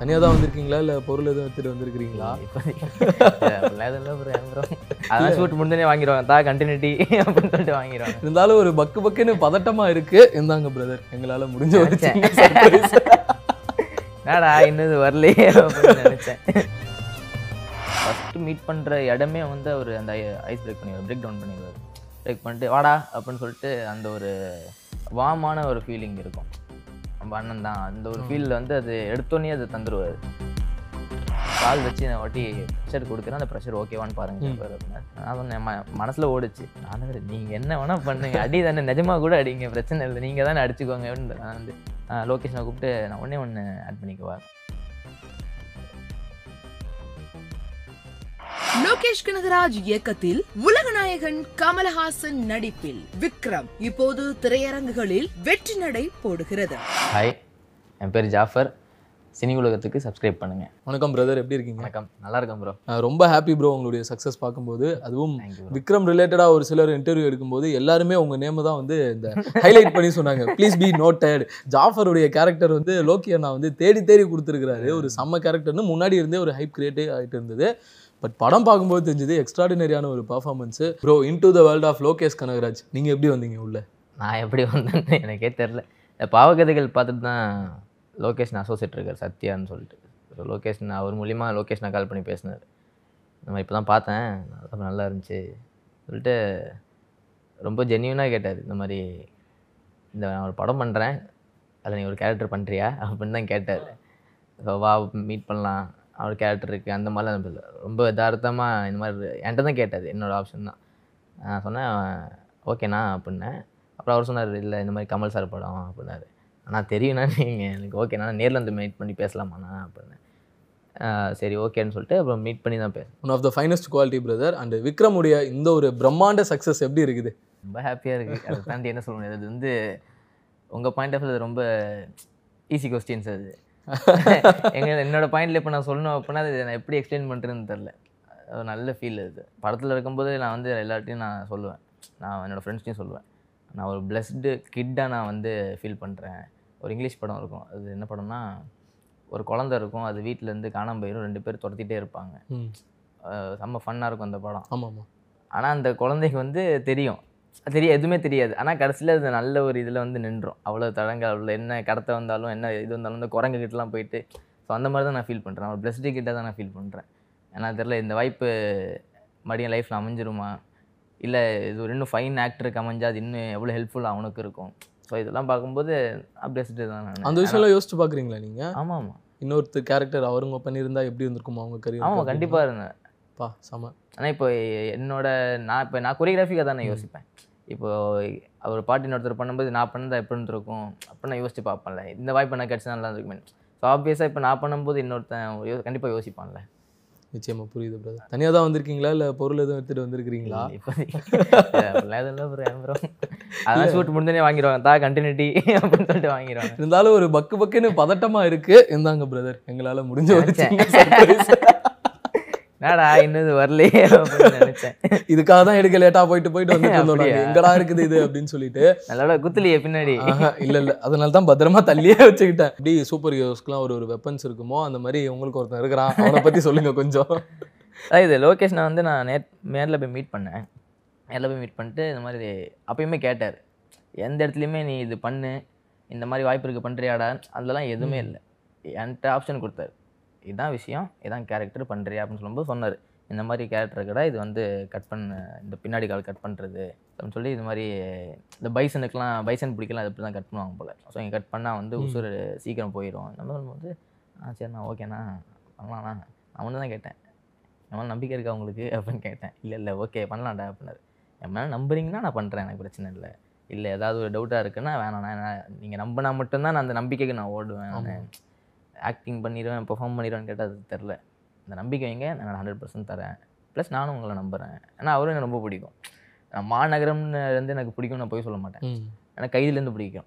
தனியாக தான் வந்திருக்கீங்களா? இல்லை பொருள் எதுவும் எடுத்துட்டு வந்திருக்கிறீங்களா? அதான் ஷூட் முடிஞ்சோடனே வாங்கிடுவாங்க தா கண்டினியூட்டி அப்படின்னு சொல்லிட்டு வாங்கிடுவாங்க இருந்தாலும் ஒரு பக்கு பக்குன்னு பதட்டமா இருக்கு. இருந்தாங்க பிரதர் எங்களால முடிஞ்ச surprise. என்னடா இன்னும் வரலையே அப்படின்னு நினச்சேன். ஃபஸ்ட்டு மீட் பண்ணுற இடமே வந்து அவர் அந்த ஐஸ் பிரேக் பண்ணிடுவார் பிரேக் டவுன் பண்ணிடுவார். பிரேக் பண்ணிட்டு வாடா அப்படின்னு சொல்லிட்டு அந்த ஒரு வாமான ஒரு ஃபீலிங் இருக்கும். நம்ம அண்ணன் தான் அந்த ஒரு ஃபீலில் வந்து அது எடுத்தோடனே அது தந்துடுவார் கால் வச்சு நான் வாட்டி ப்ரெஷர் கொடுக்குறேன் அந்த ப்ரெஷர் ஓகேவான்னு பாருங்க நான் சொன்னேன் மனசில் ஓடுச்சு. நான் நீங்கள் என்ன வேணால் பண்ணுங்க. அடி தானே நிஜமாக கூட அடிங்க பிரச்சனை இல்லை. நீங்கள் தானே அடிச்சுக்கோங்க. அப்படின்னு நான் வந்து லொக்கேஷனை கூப்பிட்டு நான் ஒன்றே ஒன்று ஆட் பண்ணிக்குவா? லோகேஷ் கனகராஜ் இயக்கத்தில் உலகநாயகன் கமலஹாசன் நடிப்பில். விக்ரம் இப்போது திரையரங்குகளில் வெற்றி நடை போடுகிறது. ஹாய் என் பேர் ஜாஃபர். சினி உலகத்துக்கு சப்ஸ்கிரைப் பண்ணுங்க. வணக்கம் பிரதர் எப்படி இருக்கீங்க? வணக்கம். நல்லா இருக்கேன் ப்ரோ ரொம்ப ஹாப்பி ப்ரோ உங்களுடைய சக்ஸஸ் பார்க்கும்போது. அதுவும் விக்ரம் ரிலேட்டடாக ஒரு சிலர் இன்டர்வியூ எடுக்கும்போது எல்லாருமே உங்க நேமை தான் வந்து இந்த ஹைலைட் பண்ணி சொன்னாங்க. ப்ளீஸ் பி நோட்டட் ஜாஃபருடைய கேரக்டர் வந்து லோக்கி அண்ணா வந்து தேடி தேடி கொடுத்துருக்காரு ஒரு செம்ம கேரக்டர்னு முன்னாடி இருந்தே ஒரு ஹைப் கிரியேட்டே ஆகிட்டு இருந்தது. பட் படம் பார்க்கும்போது தெரிஞ்சது எக்ஸ்ட்ராடினரியான ஒரு performance bro into the world of Lokesh Kanagaraj நீங்கள் எப்படி வந்தீங்க உள்ள? நான் எப்படி வந்தேன்னு எனக்கே தெரில பாவகதைகள் பார்த்துட்டு தான் லோகேஷ் அசோசியேட் இருக்கார் சத்யான்னு சொல்லிட்டு. ஸோ லோகேஷ் நான் அவர் மூலிமா லோகேஷ் நான் கால் பண்ணி பேசினார். இந்த மாதிரி இப்போ தான் பார்த்தேன் ரொம்ப நல்லா இருந்துச்சு சொல்லிட்டு ரொம்ப ஜென்யூனாக கேட்டார் இந்த மாதிரி இந்த நான் ஒரு படம் பண்ணுறேன் அதில் நீ ஒரு கேரக்டர் பண்ணுறியா அப்படின்னு தான் கேட்டார். ஸோ வா மீட் பண்ணலாம். அவர் கேரக்டர் இருக்குது அந்த மாதிரிலாம் இல்லை ரொம்ப யதார்த்தமாக இந்த மாதிரி என்கிட்ட தான் கேட்டார். என்னோட ஆப்ஷன் தான். நான் சொன்னேன் ஓகேண்ணா அப்படின்னேன். அப்புறம் அவர் சொன்னார் இல்லை இந்த மாதிரி கமல் சார் படம் அப்படின்னாரு. ஆனால் தெரியும்ண்ணா நீங்கள் எனக்கு ஓகேண்ணா நேரில் வந்து மீட் பண்ணி பேசலாமாண்ணா? அப்படின்னேன். ஆஹ் சரி ஓகேன்னு சொல்லிட்டு அப்புறம் மீட் பண்ணி தான் பேச one of the finest quality brother and விக்ரமுடைய இந்த ஒரு பிரம்மாண்ட சக்ஸஸ் எப்படி இருக்குது? ரொம்ப ஹாப்பியாக இருக்குது அதை தாண்டி என்ன சொல்ல முடியாது அது வந்து உங்கள் பாயிண்ட் ஆஃப் வியூ ரொம்ப ஈஸி கொஸ்டின்ஸ் அது. எங்க என்னோட பாயிண்ட்ல இப்போ நான் சொல்லணும் அப்படின்னா அது நான் எப்படி எக்ஸ்பிளைன் பண்ணுறேன்னு தெரில அது நல்ல ஃபீல் அது. படத்தில் இருக்கும்போது நான் வந்து எல்லார்ட்டையும் நான் சொல்லுவேன். நான் என்னோடய ஃப்ரெண்ட்ஸ்டையும் சொல்லுவேன். நான் ஒரு பிளஸ்டு கிட்டாக நான் வந்து ஃபீல் பண்ணுறேன் ஒரு இங்கிலீஷ் படம் இருக்கும். அது என்ன படம்னா ஒரு குழந்தை இருக்கும். அது வீட்டிலேருந்து காணாம போயிடும் ரெண்டு பேர் துரத்திட்டே இருப்பாங்க. செம்ம ஃபன்னாக இருக்கும் அந்த படம். ஆமாம். ஆமாம் ஆனால் அந்த குழந்தைக்கு வந்து தெரியும். தெரியும் எதுவுமே தெரியாது. ஆனால் கடைசியில் அது நல்ல ஒரு இதில் வந்து நின்றோம். அவ்வளோ தடங்கள் அவ்வளோ என்ன கடத்த வந்தாலும் என்ன இது வந்தாலும் இந்த குரங்கு கிட்டலாம் போயிட்டு. ஸோ அந்த மாதிரி தான் நான் ஃபீல் பண்ணுறேன் ஒரு பிளஸ்டி கிட்ட தான் நான் ஃபீல் பண்ணுறேன் ஏன்னா தெரில இந்த வாய்ப்பு மறுபடியும் லைஃப்பில் அமைஞ்சிருமா? இல்லை இது ஒரு இன்னும் ஃபைன் ஆக்டருக்கு அமைஞ்சா அது இன்னும் எவ்வளோ ஹெல்ப்ஃபுல்லாக அவனுக்கு இருக்கும்? ஸோ இதெல்லாம் பார்க்கும்போது பிளஸ்டு தான் நான் அந்த விஷயம்லாம் யோசிச்சு பார்க்குறீங்களா நீங்க? ஆமாம் ஆமாம் இன்னொருத்தர் கேரக்டர் அவருங்க பண்ணியிருந்தா எப்படி இருந்திருக்குமா அவங்க கரியர் ஆமாம் கண்டிப்பாக இருந்தேன். பா செம. ஆனால் இப்போ என்னோட நான் இப்போ நான் கொரியோகிராஃபிக்காக தான் நான் யோசிப்பேன். இப்போ அவர் பாட்டு இன்னொருத்தர் பண்ணும்போது நான் பண்ணதா எப்படி இருந்திருக்கும்? அப்படின்னு நான் யோசிச்சு பார்ப்பேன்ல. இந்த வாய்ப்பு எனக்கு கிடச்சா நல்லா இருக்குமே. ஸோ ஆப்வியஸாக இப்போ நான் பண்ணும்போது இன்னொருத்தன் கண்டிப்பாக யோசிப்பான்ல. நிச்சயமா புரியுது பிரதர் தனியாக தான் வந்திருக்கீங்களா? இல்லை பொருள் எதுவும் எடுத்துட்டு வந்திருக்கிறீங்களா? அதான் ஷூட் முடிஞ்சோடனே வாங்கிடுவாங்க தா கண்டினியூட்டி அப்படின்னு சொல்லிட்டு வாங்கிடுவாங்க இருந்தாலும் ஒரு பக்கு பக்குன்னு பதட்டமா இருக்கு. இருந்தாங்க பிரதர் எங்களால முடிஞ்ச surprise. என்னடா இன்னும் இது வரலையே நினச்சேன். இதுக்காக தான் எடுக்க லேட்டா போயிட்டு போயிட்டு வந்துட்டு இருந்தோம்? எங்கடா இருக்குது இது அப்படின்னு சொல்லிட்டு. நல்ல குத்துலையே பின்னாடி. இல்ல இல்ல. அதனால தான் பத்திரமா தள்ளியே வச்சுக்கிட்டேன். எப்படி சூப்பர் ஹீரோஸ்க்குலாம் ஒரு ஒரு வெப்பன்ஸ் இருக்குமோ அந்த மாதிரி உங்களுக்கு ஒருத்தன் இருக்கிறான். அவனை பத்தி சொல்லுங்க கொஞ்சம். இது லோகேஷ் நான் வந்து நான் நேர் நேரில் போய் மீட் பண்ணேன். நேரில் போய் மீட் பண்ணிட்டு இந்த மாதிரி அப்பயுமே கேட்டார். எந்த இடத்துலையுமே நீ இது பண்ணு. இந்த மாதிரி வாய்ப்பு இருக்குது பண்ணுறியாடா அதெல்லாம் எதுவுமே இல்லை. என்கிட்ட ஆப்ஷன் கொடுத்தாரு. இதுதான் விஷயம் இதான் கேரக்டர் பண்ணுறியா அப்படின்னு சொல்லும்போது சொன்னார். இந்த மாதிரி கேரக்டர் கடை இது வந்து கட் பண்ண இந்த பின்னாடி கால் கட் பண்ணுறது அப்படின்னு சொல்லி இது மாதிரி இந்த பைசனுக்குலாம் பைசன் பிடிக்கலாம் அது இப்படி தான் கட் பண்ணுவாங்க போல். ஸோ இங்கே கட் பண்ணால் வந்து உசுறு சீக்கிரம் போயிடும். நம்ம சொல்லும்போது ஆ சரிண்ணா ஓகேண்ணா பண்ணலாண்ணா நான் ஒன்று தான் கேட்டேன். என் மேலே நம்பிக்கை இருக்கா உங்களுக்கு? அப்படின்னு கேட்டேன். இல்லை இல்லை ஓகே பண்ணலாம்டா அப்படின்னாரு. என் மேலே நம்புறீங்கன்னா நான் பண்ணுறேன் எனக்கு பிரச்சனை இல்லை. இல்லை ஏதாவது ஒரு டவுட்டாக இருக்குன்னா வேணாண்ணா நீங்கள் நம்பினா மட்டும்தான் நான் அந்த நம்பிக்கைக்கு நான் ஓடுவேன். ஆக்டிங் பண்ணிடுவேன் பெர்ஃபார்ம் பண்ணிடுவேன்னு கேட்டால் அது தெரில அந்த நம்பிக்கை வைங்க நான் ஹண்ட்ரட் பர்சன்ட் தரேன். ப்ளஸ் நானும் உங்களை நம்புகிறேன் ஏன்னா அவரும் எனக்கு ரொம்ப பிடிக்கும். நான் மாநகரம்னு இருந்து எனக்கு பிடிக்கும் நான் போய் சொல்ல மாட்டேன். எனக்கு கைதிலேருந்து பிடிக்கும்.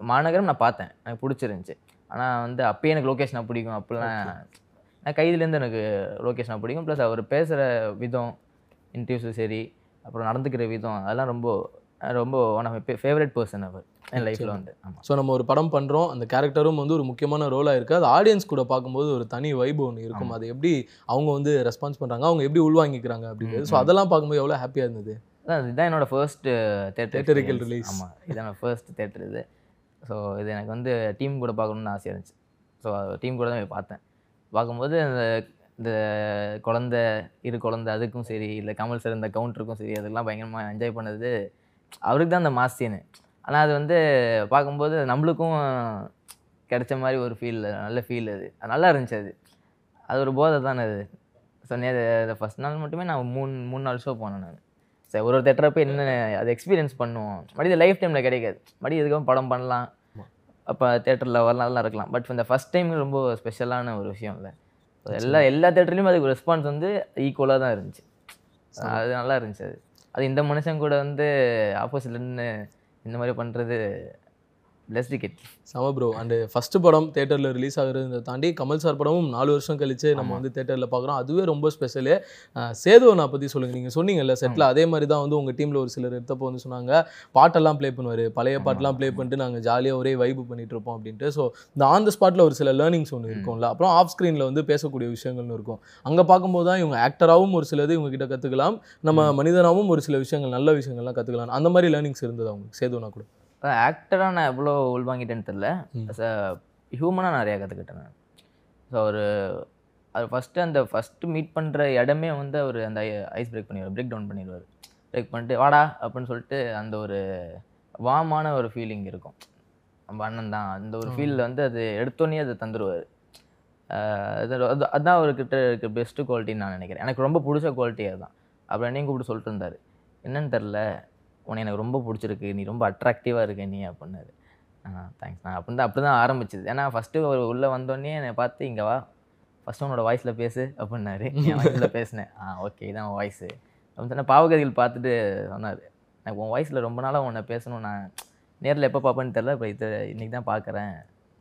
மாநகரம் நான் பார்த்தேன். எனக்கு பிடிச்சிருந்துச்சி. ஆனால் வந்து அப்பயே எனக்கு லொக்கேஷனை பிடிக்கும். அப்படிலாம் நான் கைதிலேருந்து எனக்கு லொக்கேஷனை பிடிக்கும். ப்ளஸ் அவர் பேசுகிற விதம் இன்டர்வியூஸும் சரி அப்புறம் நடந்துக்கிற விதம் அதெல்லாம் ரொம்ப ரொம்ப ஒன் ஆஃப் ஃபேவரட் பர்சன் அவர். என் லைஃப்பில் வந்து ஸோ நம்ம ஒரு படம் பண்ணுறோம் அந்த கேரக்டரும் வந்து ஒரு முக்கியமான ரோலாக இருக்குது அது ஆடியன்ஸ் கூட பார்க்கும்போது ஒரு தனி வைப் ஒன்று இருக்கும். அது எப்படி அவங்க வந்து ரெஸ்பான்ஸ் பண்ணுறாங்க அவங்க எப்படி உள்வாங்கிக்கிறாங்க அப்படிங்கிறது ஸோ. அதெல்லாம் பார்க்கும்போது எவ்வளோ ஹாப்பியாக இருந்தது? அதான் இதுதான் என்னோட ஃபர்ஸ்ட் தேட்டர் Theatrical release. ஆமாம் இதான் ஃபர்ஸ்ட் தேட்டர் இது. ஸோ இது எனக்கு வந்து டீம் கூட பார்க்கணும்னு ஆசையாக இருந்துச்சு. ஸோ டீம் கூட தான் பார்த்தேன். பார்க்கும்போது அந்த இந்த குழந்த இரு குழந்தை அதுக்கும் சரி இல்லை கமல் சார் இந்த கவுண்டருக்கும் சரி அதெல்லாம் பயங்கரமாக என்ஜாய் பண்ணது. அவருக்கு தான் அந்த மாஸ் சீனு ஆனால் அது வந்து பார்க்கும்போது நம்மளுக்கும் கிடைச்ச மாதிரி ஒரு ஃபீல் நல்ல ஃபீல் அது. அது நல்லா இருந்துச்சு அது. அது ஒரு போதை தானே அது. ஸோ நேற்று ஃபஸ்ட் நாள் மட்டுமே நான் மூணு மூணு நாள் ஷோ போனேன் நான். சரி ஒரு ஒரு தேட்டரை போய் என்ன அது எக்ஸ்பீரியன்ஸ் பண்ணுவோம். மறுபடியும் லைஃப் டைமில் கிடைக்காது. மறுபடியும் இதுக்கப்புறம் படம் பண்ணலாம். அப்போ தேட்டரில் வரலாம்லாம் இருக்கலாம். பட் இந்த ஃபஸ்ட் டைம் ரொம்ப ஸ்பெஷலான ஒரு விஷயம் இல்லை எல்லா எல்லா தேட்டர்லையும் அதுக்கு ரெஸ்பான்ஸ் வந்து ஈக்குவலாக தான் இருந்துச்சு. அது நல்லா இருந்துச்சு அது. அது இந்த மனுஷன் கூட வந்து ஆப்போசிட்ல நின்று இந்த மாதிரி பண்ணுறது பிளஸ் டிக்கெட் சம ப்ரோ அண்ட் ஃபர்ஸ்ட் படம் தேட்டரில் ரிலீஸ் ஆகுறதை தாண்டி கமல் சார் படமும் நாலு வருஷம் கழிச்சு நம்ம. வந்து தேட்டரில் பார்க்குறோம். அதுவே ரொம்ப ஸ்பெஷலு சேதுவனை பற்றி சொல்லுங்கள் நீங்கள் சொன்னீங்கல்ல செட்டில் அதே மாதிரி தான் வந்து உங்கள் டீமில் ஒரு சிலர் எடுத்தப்போ வந்து சொன்னாங்க பாட்டெல்லாம் ப்ளே பண்ணுவார். பழைய பாட்டெல்லாம் ப்ளே. பண்ணிட்டு நாங்கள் ஜாலியாக ஒரே வைப் பண்ணிட்டு இருப்போம் அப்படின்ட்டு. ஸோ இந்த ஆன் த ஸ்பாட்டில் ஒரு சில லேர்னிங்ஸ் ஒன்று இருக்கும்ல. அப்புறம் ஆஃப் ஸ்க்ரீனில் வந்து பேசக்கூடிய விஷயங்கள்னு இருக்கும். அங்கே பார்க்கும்போது தான் இவங்க ஆக்டராகவும் ஒரு சிலது இவங்க கிட்ட கற்றுக்கலாம் நம்ம மனிதனாகவும் ஒரு சில விஷயங்கள் நல்ல விஷயங்கள்லாம் கற்றுக்கலாம் அந்த மாதிரி லேர்னிங்ஸ் இருந்தது அவங்களுக்கு சேதுவனா கூட. ஆக்டராக நான் எவ்வளோ உள்வாங்கிட்டேன்னு தெரில ஹியூமனாக நிறையா கற்றுக்கிட்டேன் நான். ஸோ ஒரு அது ஃபஸ்ட்டு அந்த ஃபஸ்ட்டு மீட் பண்ணுற இடமே வந்து அவர் அந்த ஐஸ் பிரேக் பண்ணிடுவார் பிரேக் டவுன் பண்ணிடுவார். பிரேக் பண்ணிட்டு வாடா அப்படின்னு சொல்லிட்டு அந்த ஒரு வாமான ஒரு ஃபீலிங் இருக்கும். நம்ம அண்ணன் தான். அந்த ஒரு. ஃபீலில் வந்து அது எடுத்தோடனே அதை தந்துடுவார் அது அதான் அவர்கிட்ட இருக்க பெஸ்ட்டு குவாலிட்டின்னு நான் நினைக்கிறேன். எனக்கு ரொம்ப பிடிச்ச குவாலிட்டி அதுதான். அப்புறம் என்னையும் கூப்பிட்டு சொல்லிட்டு இருந்தார். என்னன்னு தெரில உன்னை எனக்கு ரொம்ப பிடிச்சிருக்கு நீ ரொம்ப அட்ராக்டிவாக இருக்க நீ அப்படின்னாரு. தேங்க்ஸ் நான் அப்படி தான் அப்படி தான் ஆரம்பிச்சது. ஏன்னா ஃபஸ்ட்டு ஒரு உள்ளே வந்தோடனே என்னை பார்த்து இங்கே வா. ஃபஸ்ட்டு உன்னோட வாய்ஸில் பேசு அப்படின்னாரு. என் வாய்ஸில் பேசினேன். ஆ ஓகே இதான் வாய்ஸு அப்படின்னு சொன்னால் பாவகதிகள் பார்த்துட்டு சொன்னார். எனக்கு உன் வாய்ஸில் ரொம்ப நாளாக உன்னை பேசணும். நான் நேரில் எப்போ பார்ப்பேன்னு தெரில இப்போ இது இன்றைக்கி தான் பார்க்குறேன்.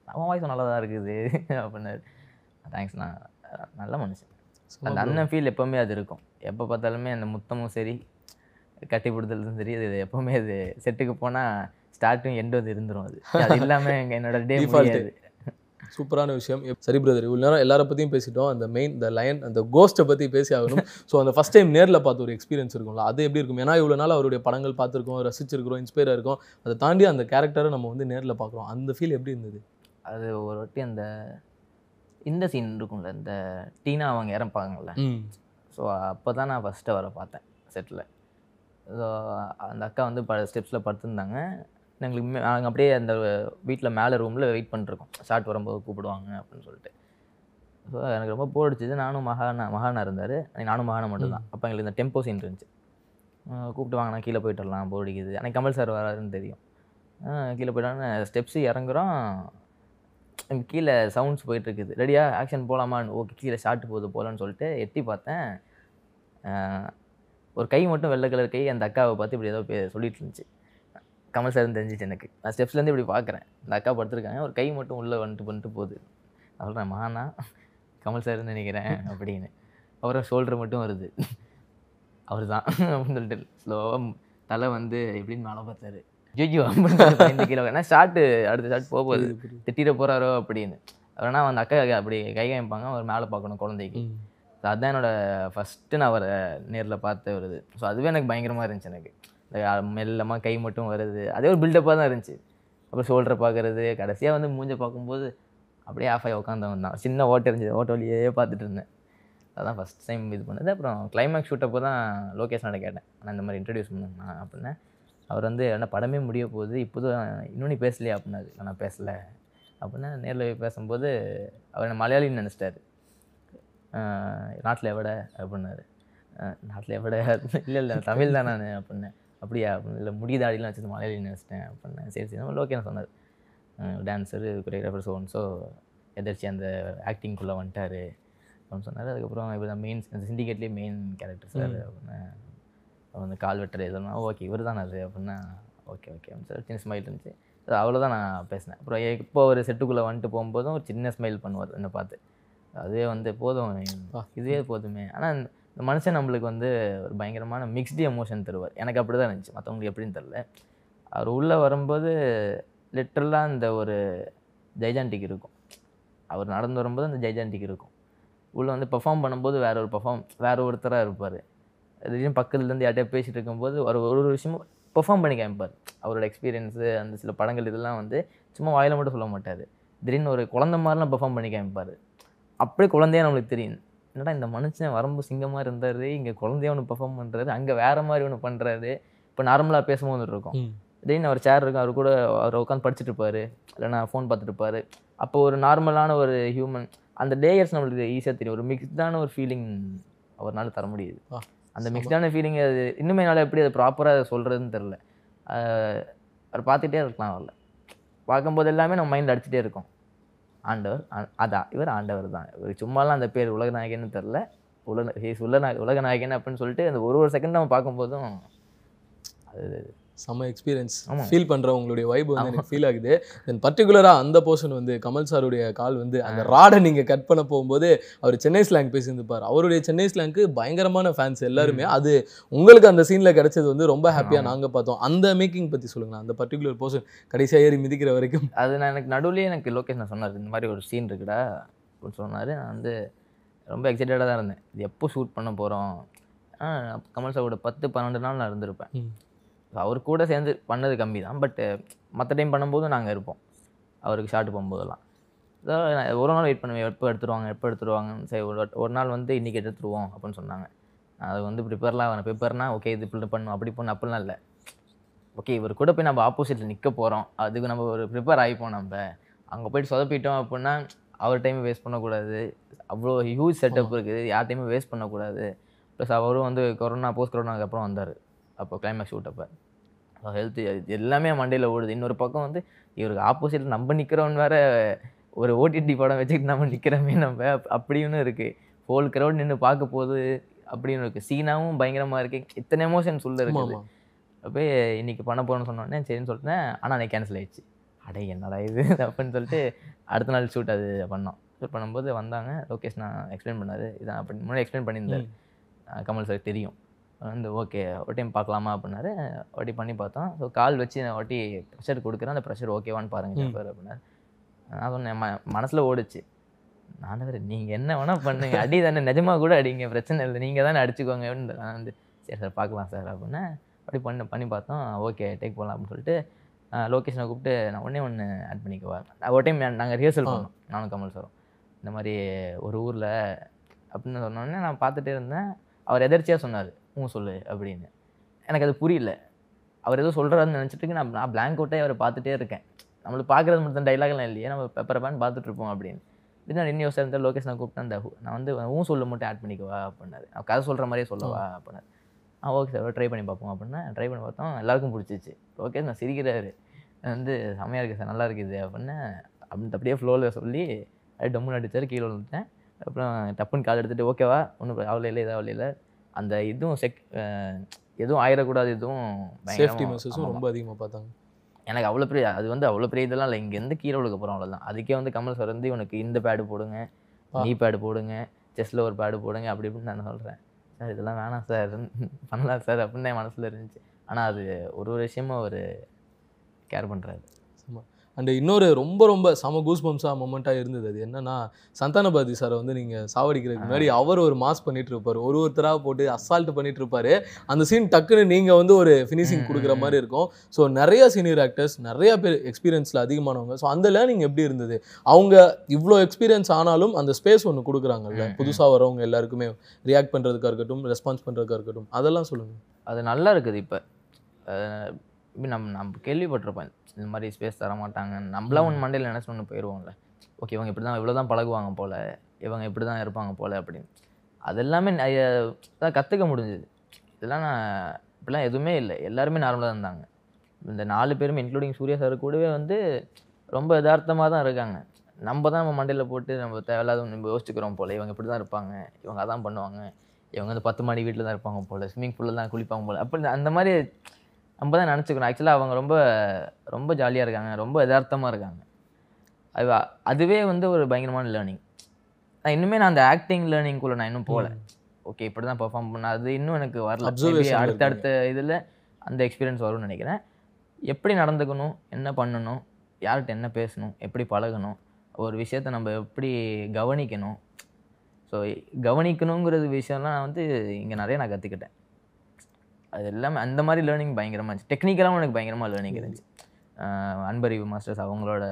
அவன் வாய்ஸ் நல்லா தான் இருக்குது. அப்படின்னாரு. தேங்க்ஸ் நான் நல்ல மனுஷன். அந்த அண்ணன் ஃபீல் எப்போவுமே அது இருக்கும். எப்போ பார்த்தாலுமே அந்த முத்தமும் சரி கட்டி பிடித்தலும் சரி அது எப்போவுமே அது செட்டுக்கு போனால் ஸ்டார்ட்டும் எண்டு வந்து இருந்துரும் அது. அது இல்லாமல் எங்கள் என்னோட டே. முடியாது. சூப்பரான விஷயம். சரி பிரதர் இவ்வளோ நேரம் எல்லார பற்றியும் பேசிட்டோம். அந்த மெயின் இந்த லயன் அந்த கோஸ்ட்டை பற்றி பேசி ஆகணும். ஸோ அந்த ஃபஸ்ட் டைம் நேரில் பார்த்த ஒரு எக்ஸ்பீரியன்ஸ் இருக்கும்ல அது எப்படி இருக்கும்? ஏன்னா இவ்வளோ நாள் அவருடைய படங்கள் பார்த்துருக்கோம் ரசிச்சிருக்கிறோம் இன்ஸ்பயர் இருக்கும். அதை தாண்டி அந்த கேரக்டரை நம்ம வந்து நேரில் பார்க்குறோம். அந்த ஃபீல் எப்படி இருந்தது? அது ஒரு வாட்டி அந்த இந்த சீன் இருக்கும்ல இந்த டீனா அவங்க இறப்பாங்கல்ல. ஸோ அப்போ தான் நான் ஃபஸ்ட்டு அவரை பார்த்தேன் செட்டில் ஸோ அந்த அக்கா வந்து ப ஸ்டெப்ஸில் படுத்திருந்தாங்க. எங்களுக்கு நாங்கள் அப்படியே அந்த வீட்டில் மேலே ரூமில் வெயிட் பண்ணிருக்கோம். ஷார்ட் வரும்போது கூப்பிடுவாங்க அப்படின்னு சொல்லிட்டு. ஸோ எனக்கு ரொம்ப போர் அடிச்சது. நானும் மகானா மகானா இருந்தார். நானும் மகானா மட்டும்தான். அப்போ எங்களுக்கு இந்த டெம்போ சீன் இருந்துச்சு. கூப்பிட்டு வாங்க நான் கீழே போயிட்டு வரலாம். போர் அடிக்குது. அன்னைக்கு கமல் சார் வராருன்னு தெரியும். கீழே போயிட்டாங்க ஸ்டெப்ஸு இறங்குறோம். கீழே சவுண்ட்ஸ் போயிட்டு இருக்குது. ரெடியா ஆக்ஷன் போகலாமான்னு ஓகே கீழே ஷார்ட் போகுது போகலான்னு சொல்லிட்டு எட்டி பார்த்தேன். ஒரு கை மட்டும் வெள்ளை கலர் கை அந்த அக்காவை பார்த்து இப்படி ஏதோ சொல்லிட்டு இருந்துச்சு. கமல் சார்னு தெரிஞ்சிச்சு எனக்கு. நான் ஸ்டெப்ஸ்லேருந்து இப்படி பார்க்குறேன். அந்த அக்கா படுத்திருக்காங்க. ஒரு கை மட்டும் உள்ளே வந்துட்டு பண்ணிட்டு போகுது. நான் சொல்கிறேன் மானா கமல் சார்னு நினைக்கிறேன் அப்படின்னு. அப்புறம் ஷோல்டர் மட்டும் வருது. அவர் தான் அப்படின்னு சொல்லிட்டு ஸ்லோவாக தலை வந்து எப்படின்னு மேலே பார்த்தாரு. ஜிஜோ இந்த கீழே ஏன்னா ஷார்ட்டு அடுத்த ஷார்ட் போக போகுது. திட்டிட போகிறாரோ அப்படின்னு. அவர்னா அந்த அக்கா அப்படி கை காமிப்பாங்க. அவர் மேலே பார்க்கணும் குழந்தைக்கு. ஸோ அதுதான் என்னோடய ஃபஸ்ட்டு நான் அவரை நேரில் பார்த்த வருது ஸோ அதுவே எனக்கு பயங்கரமாக இருந்துச்சு எனக்கு. இந்த மெல்லமாக கை மட்டும் வருது. அதே ஒரு பில்டப்பாக தான் இருந்துச்சு. அப்புறம் ஷோல்டரை பார்க்குறது கடைசியாக வந்து மூஞ்சை பார்க்கும்போது அப்படியே ஆஃப் ஆகி உட்காந்தவன் தான். சின்ன ஓட்டை இருந்துச்சு. ஓட்ட வழியே பார்த்துட்டு இருந்தேன். அதான் ஃபஸ்ட் டைம் இது பண்ணது. அப்புறம் கிளைமேக்ஸ் ஷூட்டப்போ தான் லோகேஷ் நட கேட்டேன். நான் இந்த மாதிரி இன்ட்ரடியூஸ் பண்ணேன் அப்படின்னா. அவர் வந்து என்ன படமே முடிய போகுது. இப்போது இன்னொன்று இன்னும் நீ பேசலையா? அப்படின்னாரு. நான் பேசலை. அப்படின்னா நேரில் போய் பேசும்போது அவர் என்ன மலையாளின்னு நினச்சிட்டாரு. நாட்டில் எவட அப்படின்னாரு. நாட்டில் எவட இல்லை இல்லை தமிழ் தான் நான் அப்படின்னேன். அப்படியா? அப்படின்னு இல்லை முடிதாடிலாம் வச்சு மலையாளி நினச்சிட்டேன் அப்படின்னேன். சரி சரி. நம்ம லோகேன்னு சொன்னார். டான்ஸரு கொரியோகிராஃபர் ஸோ ஸோ எதிர்ச்சி அந்த ஆக்டிங்குள்ளே வந்துட்டார் அப்படின்னு சொன்னார். அதுக்கப்புறம் இப்போ தான் மெயின் அந்த சிண்டிகேட்லேயே மெயின் கேரக்டர் சார். அப்படின்னு அந்த கால் வெட்டர் இதெல்லாம் ஓகே இவர் தான் அது அப்படின்னா ஓகே ஓகே அப்படின்னு சொல்லி சின்ன ஸ்மைல் இருந்துச்சு. அவ்வளோதான் நான் பேசினேன். அப்புறம் இப்போ ஒரு செட்டுக்குள்ளே வந்துட்டு போகும்போதும் ஒரு சின்ன ஸ்மைல் பண்ணுவார் என்னை பார்த்து. அதுவே வந்து போதும். இதுவே போதுமே. ஆனால் இந்த மனுஷன் நம்மளுக்கு வந்து ஒரு பயங்கரமான மிக்ஸ்டு எமோஷன் தருவார். எனக்கு அப்படி தான் இருந்துச்சு. மற்றவங்களுக்கு எப்படின்னு தெரில அவர் உள்ளே வரும்போது லிட்ரலாக அந்த ஒரு ஜெய்ஜாண்டிக் இருக்கும். அவர் நடந்து வரும்போது அந்த ஜெய்ஜாண்டிக் இருக்கும். உள்ளே வந்து பெர்ஃபார்ம் பண்ணும்போது வேற ஒரு பெர்ஃபார்ம் வேற ஒருத்தராக இருப்பார். திடீர்னு பக்கத்துலேருந்து யார்கிட்டயா பேசிட்டு இருக்கும்போது ஒரு ஒரு ஒரு விஷயமும் பெர்ஃபார்ம் பண்ணி காமிப்பார். அவரோட எக்ஸ்பீரியன்ஸு அந்த சில படங்கள் இதெல்லாம் வந்து சும்மா வாயில மட்டும் சொல்ல மாட்டார். திடீர்னு ஒரு குழந்த மாதிரிலாம் பெர்ஃபார்ம் பண்ணி காமிப்பார். அப்படியே குழந்தையா நம்மளுக்கு தெரியும். என்னடா இந்த மனுஷன் வரம்பு சிங்கமாக இருந்தார் இங்கே குழந்தையா ஒன்று பெர்ஃபார்ம் பண்ணுறாரு அங்கே வேற மாதிரி ஒன்று பண்ணுறாரு இப்போ நார்மலாக பேசும்போது இருக்கும். திடீர்னு அவர் சேர் இருக்கும் அவர் கூட அவர் உட்காந்து படிச்சுட்டு இருப்பாரு இல்லைன்னா ஃபோன் பார்த்துட்டு இருப்பாரு. அப்போ ஒரு நார்மலான ஒரு ஹியூமன் அந்த லேயர்ஸ் நம்மளுக்கு ஈஸியாக தெரியும். ஒரு மிக்ஸ்டான ஒரு ஃபீலிங் அவர்னால தர முடியுது. அந்த. மிக்ஸ்டான ஃபீலிங் அது இன்னுமே என்னால் எப்படி அதை ப்ராப்பராக சொல்கிறதுன்னு தெரில அவர் பார்த்துட்டே இருக்கலாம் அவரில். பார்க்கும்போது எல்லாமே நம்ம மைண்டில் அடிச்சுட்டே இருக்கும். ஆண்டவர் அதான் இவர் ஆண்டவர் தான். இவர் சும்மாலாம் அந்த பேர் உலகநாயகன்னு தெரில. உலக ஹேஸ் உலக உலகநாயகன் அப்படின்னு சொல்லிட்டு அந்த ஒரு ஒரு செகண்ட் நம்ம பார்க்கும்போதும் அது. செம்ம எக்ஸ்பீரியன்ஸ். ஃபீல் பண்ற உங்களுடைய வைப் வந்து எனக்கு ஃபீல் ஆகுது. தென் பர்டிகுலரா அந்த போர்ஷன் வந்து கமல் சாருடைய கால் வந்து அந்த ராடை நீங்க கட் பண்ண போகும்போது அவர் சென்னை ஸ்லாங் பேசியிருந்துப்பார். அவருடைய சென்னை ஸ்லாங்க்கு பயங்கரமான ஃபேன்ஸ் எல்லாருமே அது உங்களுக்கு அந்த சீன்ல கிடைச்சது வந்து ரொம்ப ஹாப்பியா ஆமா. நாங்க பார்த்தோம். அந்த மேக்கிங் பத்தி சொல்லுங்க அந்த பர்டிகுலர் போர்ஷன் கடைசியா ஏறி மிதிக்கிற வரைக்கும். அது நான் எனக்கு நடுவுலயே எனக்கு லோகேஷ் சொன்னார் இந்த மாதிரி ஒரு சீன் இருக்குடா அப்படின்னு சொன்னார். நான் வந்து ரொம்ப எக்ஸைட்டடாக தான் இருந்தேன். இது எப்போ ஷூட் பண்ண போகிறோம் கமல் சாரோட பத்து பன்னெண்டு நாள் நான் இருந்திருப்பேன். அவர் கூட சேர்ந்து பண்ணது கம்மி தான் பட்டு மற்ற டைம் பண்ணும்போதும் நாங்கள் இருப்போம். அவருக்கு ஷார்ட் போகும்போதெல்லாம். ஒரு நாள் வெயிட் பண்ணுவேன் எப்போ எடுத்துருவாங்க எப்போ எடுத்துருவாங்கன்னு சரி ஒரு ஒரு நாள் வந்து இன்றைக்கி எடுத்துருவோம் அப்படின்னு சொன்னாங்க. அது வந்து ப்ரிப்பேர்லாம் வேணும் ப்ரிப்பேர்னா ஓகே இது இப்படி பண்ணும் அப்படி பண்ணும் அப்படிலாம் இல்லை. ஓகே இவர் கூட போய் நம்ம ஆப்போசிட்டில் நிற்க போகிறோம் அதுக்கு நம்ம ஒரு ப்ரிப்பேர் ஆகிப்போம் நம்ம. அங்கே போயிட்டு சொதப்பிட்டோம் அப்படின்னா அவர் டைம் வேஸ்ட் பண்ணக்கூடாது. அவ்வளோ ஹியூஜ் செட்டப் இருக்குது யார் டைமும் வேஸ்ட் பண்ணக்கூடாது. ப்ளஸ் அவரும் வந்து கொரோனா போஸ்ட் கொரோனாக்கு அப்புறம் வந்தார். அப்போ கிளைமேக்ஸ் ஷூட் அப்போ. ஹெல்த் எல்லாமே மண்டையில் ஓடுது. இன்னொரு பக்கம் வந்து இவருக்கு ஆப்போசிட்டில் நம்ம நிற்கிறோன்னு வேற ஒரு ஓடிடி படம் வச்சுக்கிட்டு நம்ம நிற்கிறோமே நம்ம. அப்- அப்படின்னு இருக்குது ஹோல் crowd நின்று பார்க்க போகுது அப்படின்னு இருக்குது சீனாவும் பயங்கரமாக இருக்குது இத்தனை எமோஷன்ஸ் உள்ள இருக்குது. போய் இன்னைக்கு பண்ண போகிறேன்னு சொன்னோடனே சரின்னு சொல்லிட்டேன். ஆனால் அன்னைக்கு கேன்சல் ஆயிடுச்சு. அடே என்னடா இது? அப்படின்னு சொல்லிட்டு அடுத்த நாள் ஷூட் அது பண்ணோம். ஷூட் பண்ணும்போது வந்தாங்க. லோகேஷ் நான் எக்ஸ்பிளைன் பண்ணாரு. இதான் அப்படி முன்னாடி எக்ஸ்பிளைன் பண்ணியிருந்தாரு. கமல் சார் தெரியும். வந்து ஓகே ஒரு டைம் பார்க்கலாமா? அப்படின்னாரு. ஒரு வாட்டி பண்ணி பார்த்தோம். ஸோ கால் வச்சு நான் வாட்டி ப்ரெஷர் கொடுக்குறேன். அந்த ப்ரெஷர் ஓகேவான்னு பாருங்க. சார் அப்படின்னாரு. நான் சொன்னேன் ம மனசில் ஓடுச்சு. நான் வேறு நீங்கள் என்ன வேணால் பண்ணுங்க. அடி தானே நிஜமாக கூட அடிங்க. பிரச்சனை இல்லை. நீங்கள் தானே அடிச்சுக்கோங்க. அப்படின்னு நான் வந்து சரி சார் பார்க்கலாம் சார் அப்படின்னா அப்படி பண்ணி பண்ணி பார்த்தோம். ஓகே டேக் போகலாம் அப்படின்னு சொல்லிட்டு லொக்கேஷனை கூப்பிட்டு நான் ஒன்றே ஒன்று ஆட் பண்ணிக்கவா ஒரு டைம் நாங்கள் ரிஹர்சல். பண்ணோம் நானும் கமல் சாரும் இந்த மாதிரி ஒரு ஊரில் அப்படின்னு சொன்னோடனே நான் பார்த்துட்டே இருந்தேன். அவர் எதர்ச்சியாக சொன்னார். ஊ சொல்லு அப்படின்னு. எனக்கு அது புரியல. அவர் ஏதோ சொல்கிறாருன்னு நினச்சிட்டு நான் நான் blank அவுட்டே அவரை பார்த்துட்டே இருக்கேன். நம்மளுக்கு பார்க்குறது மட்டும் டைலாக்லாம் இல்லையே நம்ம பெப்பர் பேன் பார்த்துட்டு இருப்போம் அப்படின்னு. இது நான் இன்னும் யோசிச்சு லோகேஷ் நான் கூப்பிட்டேன் அந்த நான் வந்து ஊ சொல்லு மட்டும் ஆட் பண்ணிக்கவா? அப்படின்னாரு. அவன் கதை சொல்கிற மாதிரியே சொல்லவா? அப்படின்னாரு. ஆ ஓகே சார் ட்ரை பண்ணி பார்ப்போம். அப்படின்னா ட்ரை பண்ணி பார்த்தோம். எல்லாருக்கும் பிடிச்சிச்சு. லோகேஷ் நான் சிரிக்கிறாரு. வந்து செம்மையாக இருக்குது சார் நல்லா இருக்குது. அப்படின்னு அப்படி அப்படியே ஃப்ளோவில் சொல்லி அப்படியே டம்முன்னு அடிச்சார். கீழே விழுந்துட்டேன். அப்புறம் டப்புன்னு கால் எடுத்துகிட்டு ஓகேவா? ஒன்றும் அவ்வளோ இல்லை இதாக அவ்வளோ இல்லை. அந்த இதுவும் செக் எதுவும் ஆயிடக்கூடாது எதுவும் சேஃப்டி மெசேஜும். ரொம்ப அதிகமா பார்த்தாங்க. எனக்கு அவ்வளோ பெரிய அது வந்து அவ்வளோ பெரிய இதெல்லாம் இல்லை. இங்கேருந்து கீழே விழுக்க போகிறோம் அவ்வளோதான் அதுக்கே வந்து கமல் சார் வந்து உனக்கு இந்த பேடு போடுங்க. நீ பேடு போடுங்க செஸ்ட்டில் ஒரு பேடு போடுங்க அப்படி இப்படின்னு நான் சொல்கிறேன் சார் இதெல்லாம் வேணாம் சார் பண்ணலாம் சார் அப்படின்னு என் மனசில் இருந்துச்சு. ஆனால் அது ஒரு ஒரு விஷயமும் அவர் கேர் பண்ணுறாரு அண்ட் இன்னொரு ரொம்ப ரொம்ப சம கூஸ் பம்ஸா மொமெண்ட்டாக இருந்தது. அது என்னன்னா சந்தானபாதி சாரை வந்து நீங்க சாவடிக்கிறதுக்கு முன்னாடி அவர் ஒரு மாஸ் பண்ணிட்டு இருப்பாரு ஒரு ஒருத்தராக போட்டு அசால்ட் பண்ணிட்டு இருப்பாரு அந்த சீன் டக்குன்னு நீங்க வந்து ஒரு ஃபினிஷிங் கொடுக்குற மாதிரி இருக்கும். ஸோ நிறைய சீனியர் ஆக்டர்ஸ் நிறைய பேர் எக்ஸ்பீரியன்ஸ்ல அதிகமானவங்க. ஸோ அந்த லேர்னிங் எப்படி இருந்தது? அவங்க இவ்வளோ எக்ஸ்பீரியன்ஸ் ஆனாலும் அந்த ஸ்பேஸ் ஒன்று கொடுக்குறாங்கல்ல. ம், ம். புதுசா வரவங்க எல்லாருக்குமே ரியாக்ட் பண்றதுக்கா இருக்கட்டும் ரெஸ்பான்ஸ் பண்றதுக்கா இருக்கட்டும் அதெல்லாம் சொல்லுங்க. அது நல்லா இருக்குது இப்போ. இப்போ நம்ம நம்ம கேள்விப்பட்டிருப்போம். இந்த மாதிரி ஸ்பேஸ் தர மாட்டாங்க நம்மளா ஒன்று மண்டையில் நினச்சி ஒன்று போயிடுவோம்ல ஓகே இவங்க இப்படி தான் இவ்வளோ தான் பழகுவாங்க போல். இவங்க இப்படி தான் இருப்பாங்க போல் அப்படின்னு. அது எல்லாமே தான் கற்றுக்க முடிஞ்சுது. இதெல்லாம் நான் இப்படிலாம் எதுவுமே இல்லை. எல்லாருமே நார்மலாக தான் இருந்தாங்க. இந்த நாலு பேருமே இன்க்ளூடிங் சூர்யா சார் கூடவே வந்து ரொம்ப யதார்த்தமாக தான் இருக்காங்க. நம்ம தான் நம்ம மண்டையில் போட்டு நம்ம தேவையில்லாத நம்ம யோசிச்சுக்கிறோம் போல். இவங்க இப்படி தான் இருப்பாங்க. இவங்க அதான் பண்ணுவாங்க. இவங்க வந்து பத்து மாடி வீட்டில் தான் இருப்பாங்க போல். ஸ்விம்மிங் பூலில் தான் குளிப்பாங்க போல். அப்படி அந்த மாதிரி நம்ம தான் நினச்சிக்கிறோம் ஆக்சுவலாக அவங்க ரொம்ப ரொம்ப ஜாலியாக இருக்காங்க. ரொம்ப யதார்த்தமாக இருக்காங்க. அது அதுவே வந்து ஒரு பயங்கரமான லேர்னிங் நான் இன்னுமே நான் அந்த ஆக்டிங் லேர்னிங்குள்ளே நான் இன்னும் போகல. ஓகே இப்படி தான் பெர்ஃபார்ம் பண்ண அது இன்னும் எனக்கு வரல. அடுத்தடுத்த இதில் அந்த எக்ஸ்பீரியன்ஸ் வரும்னு நினைக்கிறேன். எப்படி நடந்துக்கணும்? என்ன பண்ணணும்? யார்கிட்ட என்ன பேசணும்? எப்படி பழகணும்? ஒரு விஷயத்த நம்ம எப்படி கவனிக்கணும்? ஸோ கவனிக்கணுங்கிறது விஷயம்லாம் நான் வந்து இங்கே நிறைய நான் கற்றுக்கிட்டேன் அது எல்லாமே அந்த மாதிரி லேர்னிங் பயங்கரமாக இருந்துச்சு. டெக்னிக்கலாகவும் எனக்கு பயங்கரமாக லேர்னிங் இருந்துச்சு. அன்பறிவு மாஸ்டர்ஸ் அவங்களோட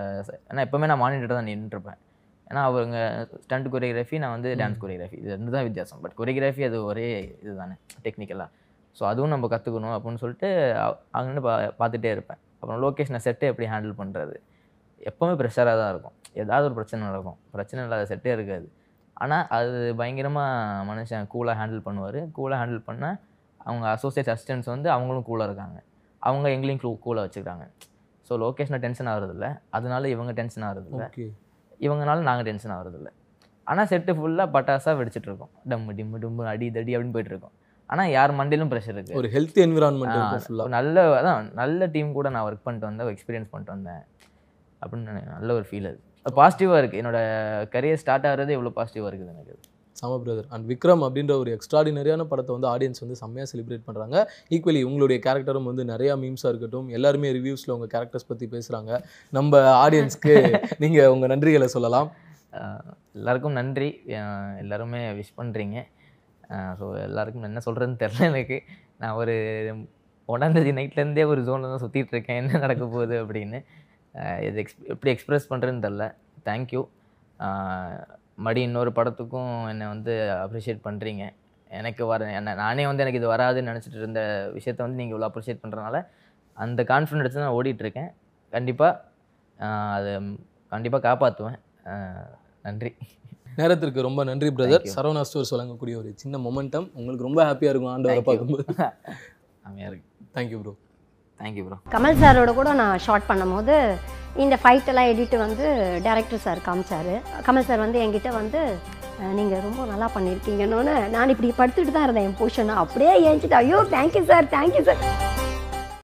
ஏன்னா எப்போவுமே நான் மானிட்டர் தான் நின்றுருப்பேன் ஏன்னா அவங்க ஸ்டண்ட் கொரியோகிராஃபி நான் வந்து டான்ஸ் கொரியோகிராஃபி இது ரெண்டு தான் வித்தியாசம். பட் கொரியோகிராஃபி அது ஒரே இது தானே டெக்னிக்கலாக ஸோ அதுவும் நம்ம கற்றுக்கணும் அப்படின்னு சொல்லிட்டு அங்கேருந்து பா பார்த்துட்டே இருப்பேன். அப்புறம் லொக்கேஷனை செட்டை எப்படி ஹேண்டில் பண்ணுறது எப்போவுமே ப்ரெஷராக தான் இருக்கும். ஏதாவது ஒரு பிரச்சனை நடக்கும். பிரச்சனை இல்லாத செட்டே இருக்காது. ஆனால் அது பயங்கரமாக மனுஷன் கூலாக ஹேண்டில் பண்ணுவார். கூலாக ஹேண்டில் பண்ணால் அவங்க அசோசியேட் அசிஸ்டன்ட்ஸ் வந்து அவங்களும் கூலாக இருக்காங்க. அவங்க எங்களையும் கூ கூலாக வச்சுக்கிறாங்க. ஸோ லொக்கேஷனை டென்ஷன் ஆகிறதில்ல. அதனால இவங்க டென்ஷன் ஆகிறதில்ல. இவங்கனால நாங்கள் டென்ஷன் ஆகிறதில்ல. ஆனால் செட்டு ஃபுல்லாக பட்டாசாக வெடிச்சிட்டு இருக்கோம். டம்மு டிம்மு டிம்மு அடி தடி அப்படின்னு போயிட்டு இருக்கோம். ஆனால் யார் மண்டிலும் ப்ரெஷர் இருக்குது ஒரு ஹெல்த்தி என்விரான்மெண்ட் நல்ல அதான் நல்ல டீம் கூட நான் ஒர்க் பண்ணிட்டு வந்தேன் எக்ஸ்பீரியன்ஸ் பண்ணிட்டு வந்தேன். அப்படின்னு எனக்கு நல்ல ஒரு ஃபீல் அது. பாசிட்டிவாக இருக்குது என்னோட கரியர் ஸ்டார்ட் ஆகிறது எவ்வளோ பாசிட்டிவாக இருக்குது எனக்கு. சம பிரதர் அண்ட் விக்ரம் அப்படின்ற ஒரு எக்ஸ்ட்ராடினரியான படத்தை வந்து ஆடியன்ஸ் வந்து செம்மையாக செலிப்ரேட் பண்ணுறாங்க ஈக்குவலி உங்களுடைய கேரக்டரும் வந்து நிறையா மீம்ஸாக இருக்கட்டும் எல்லாருமே ரிவ்யூஸில் உங்கள் கேரக்டர்ஸ் பற்றி பேசுகிறாங்க நம்ம ஆடியன்ஸ்க்கு நீங்கள் உங்கள் நன்றிகளை சொல்லலாம். எல்லாருக்கும் நன்றி. எல்லாருமே விஷ் பண்ணுறீங்க ஸோ எல்லாருக்கும் என்ன சொல்கிறதுன்னு தெரில எனக்கு. நான் ஒரு ஒன்றாந்தேதி நைட்லேருந்தே ஒரு ஜோனில் தான் சுற்றிட்டு இருக்கேன். என்ன நடக்க போகுது அப்படின்னு. இது எக்ஸ் எப்படி எக்ஸ்பிரஸ் பண்ணுறதுன்னு தெரில தேங்க்யூ மடி இன்னொரு படத்துக்கும் என்னை வந்து அப்ரிஷியேட் பண்ணுறீங்க எனக்கு வர என்ன நானே வந்து எனக்கு இது வராதுன்னு நினச்சிட்டு இருந்த விஷயத்த வந்து நீங்கள் இவ்வளோ அப்ரிஷியேட் பண்ணுறதுனால அந்த கான்ஃபிடென்ஸ் தான் ஓடிட்டுருக்கேன் கண்டிப்பாக அது கண்டிப்பாக காப்பாற்றுவேன் நன்றி. நேரத்திற்கு ரொம்ப நன்றி பிரதர். சரவணா ஸ்டோர்ஸ் வழங்கக்கூடிய ஒரு சின்ன மொமெண்டம் உங்களுக்கு ரொம்ப ஹாப்பியாக இருக்கும் you. பார்க்கும்போது. செம்மையாக இருக்கு. Thank you bro thank you bro Kamal சாரோட கூட நான் ஷார்ட் பண்ணும்போது இந்த ஃபைட்டெல்லாம் எடிட்டு வந்து டேரக்டர் சார் காமிச்சார். கமல் சார் வந்து என்கிட்ட வந்து நீங்கள் ரொம்ப நல்லா பண்ணியிருக்கீங்கன்னு நான் இப்படி படுத்துட்டு தான் இருந்தேன் என் பொசிஷனை அப்படியே ஏஞ்சிட்டு ஐயோ தேங்க்யூ சார் தேங்க்யூ சார்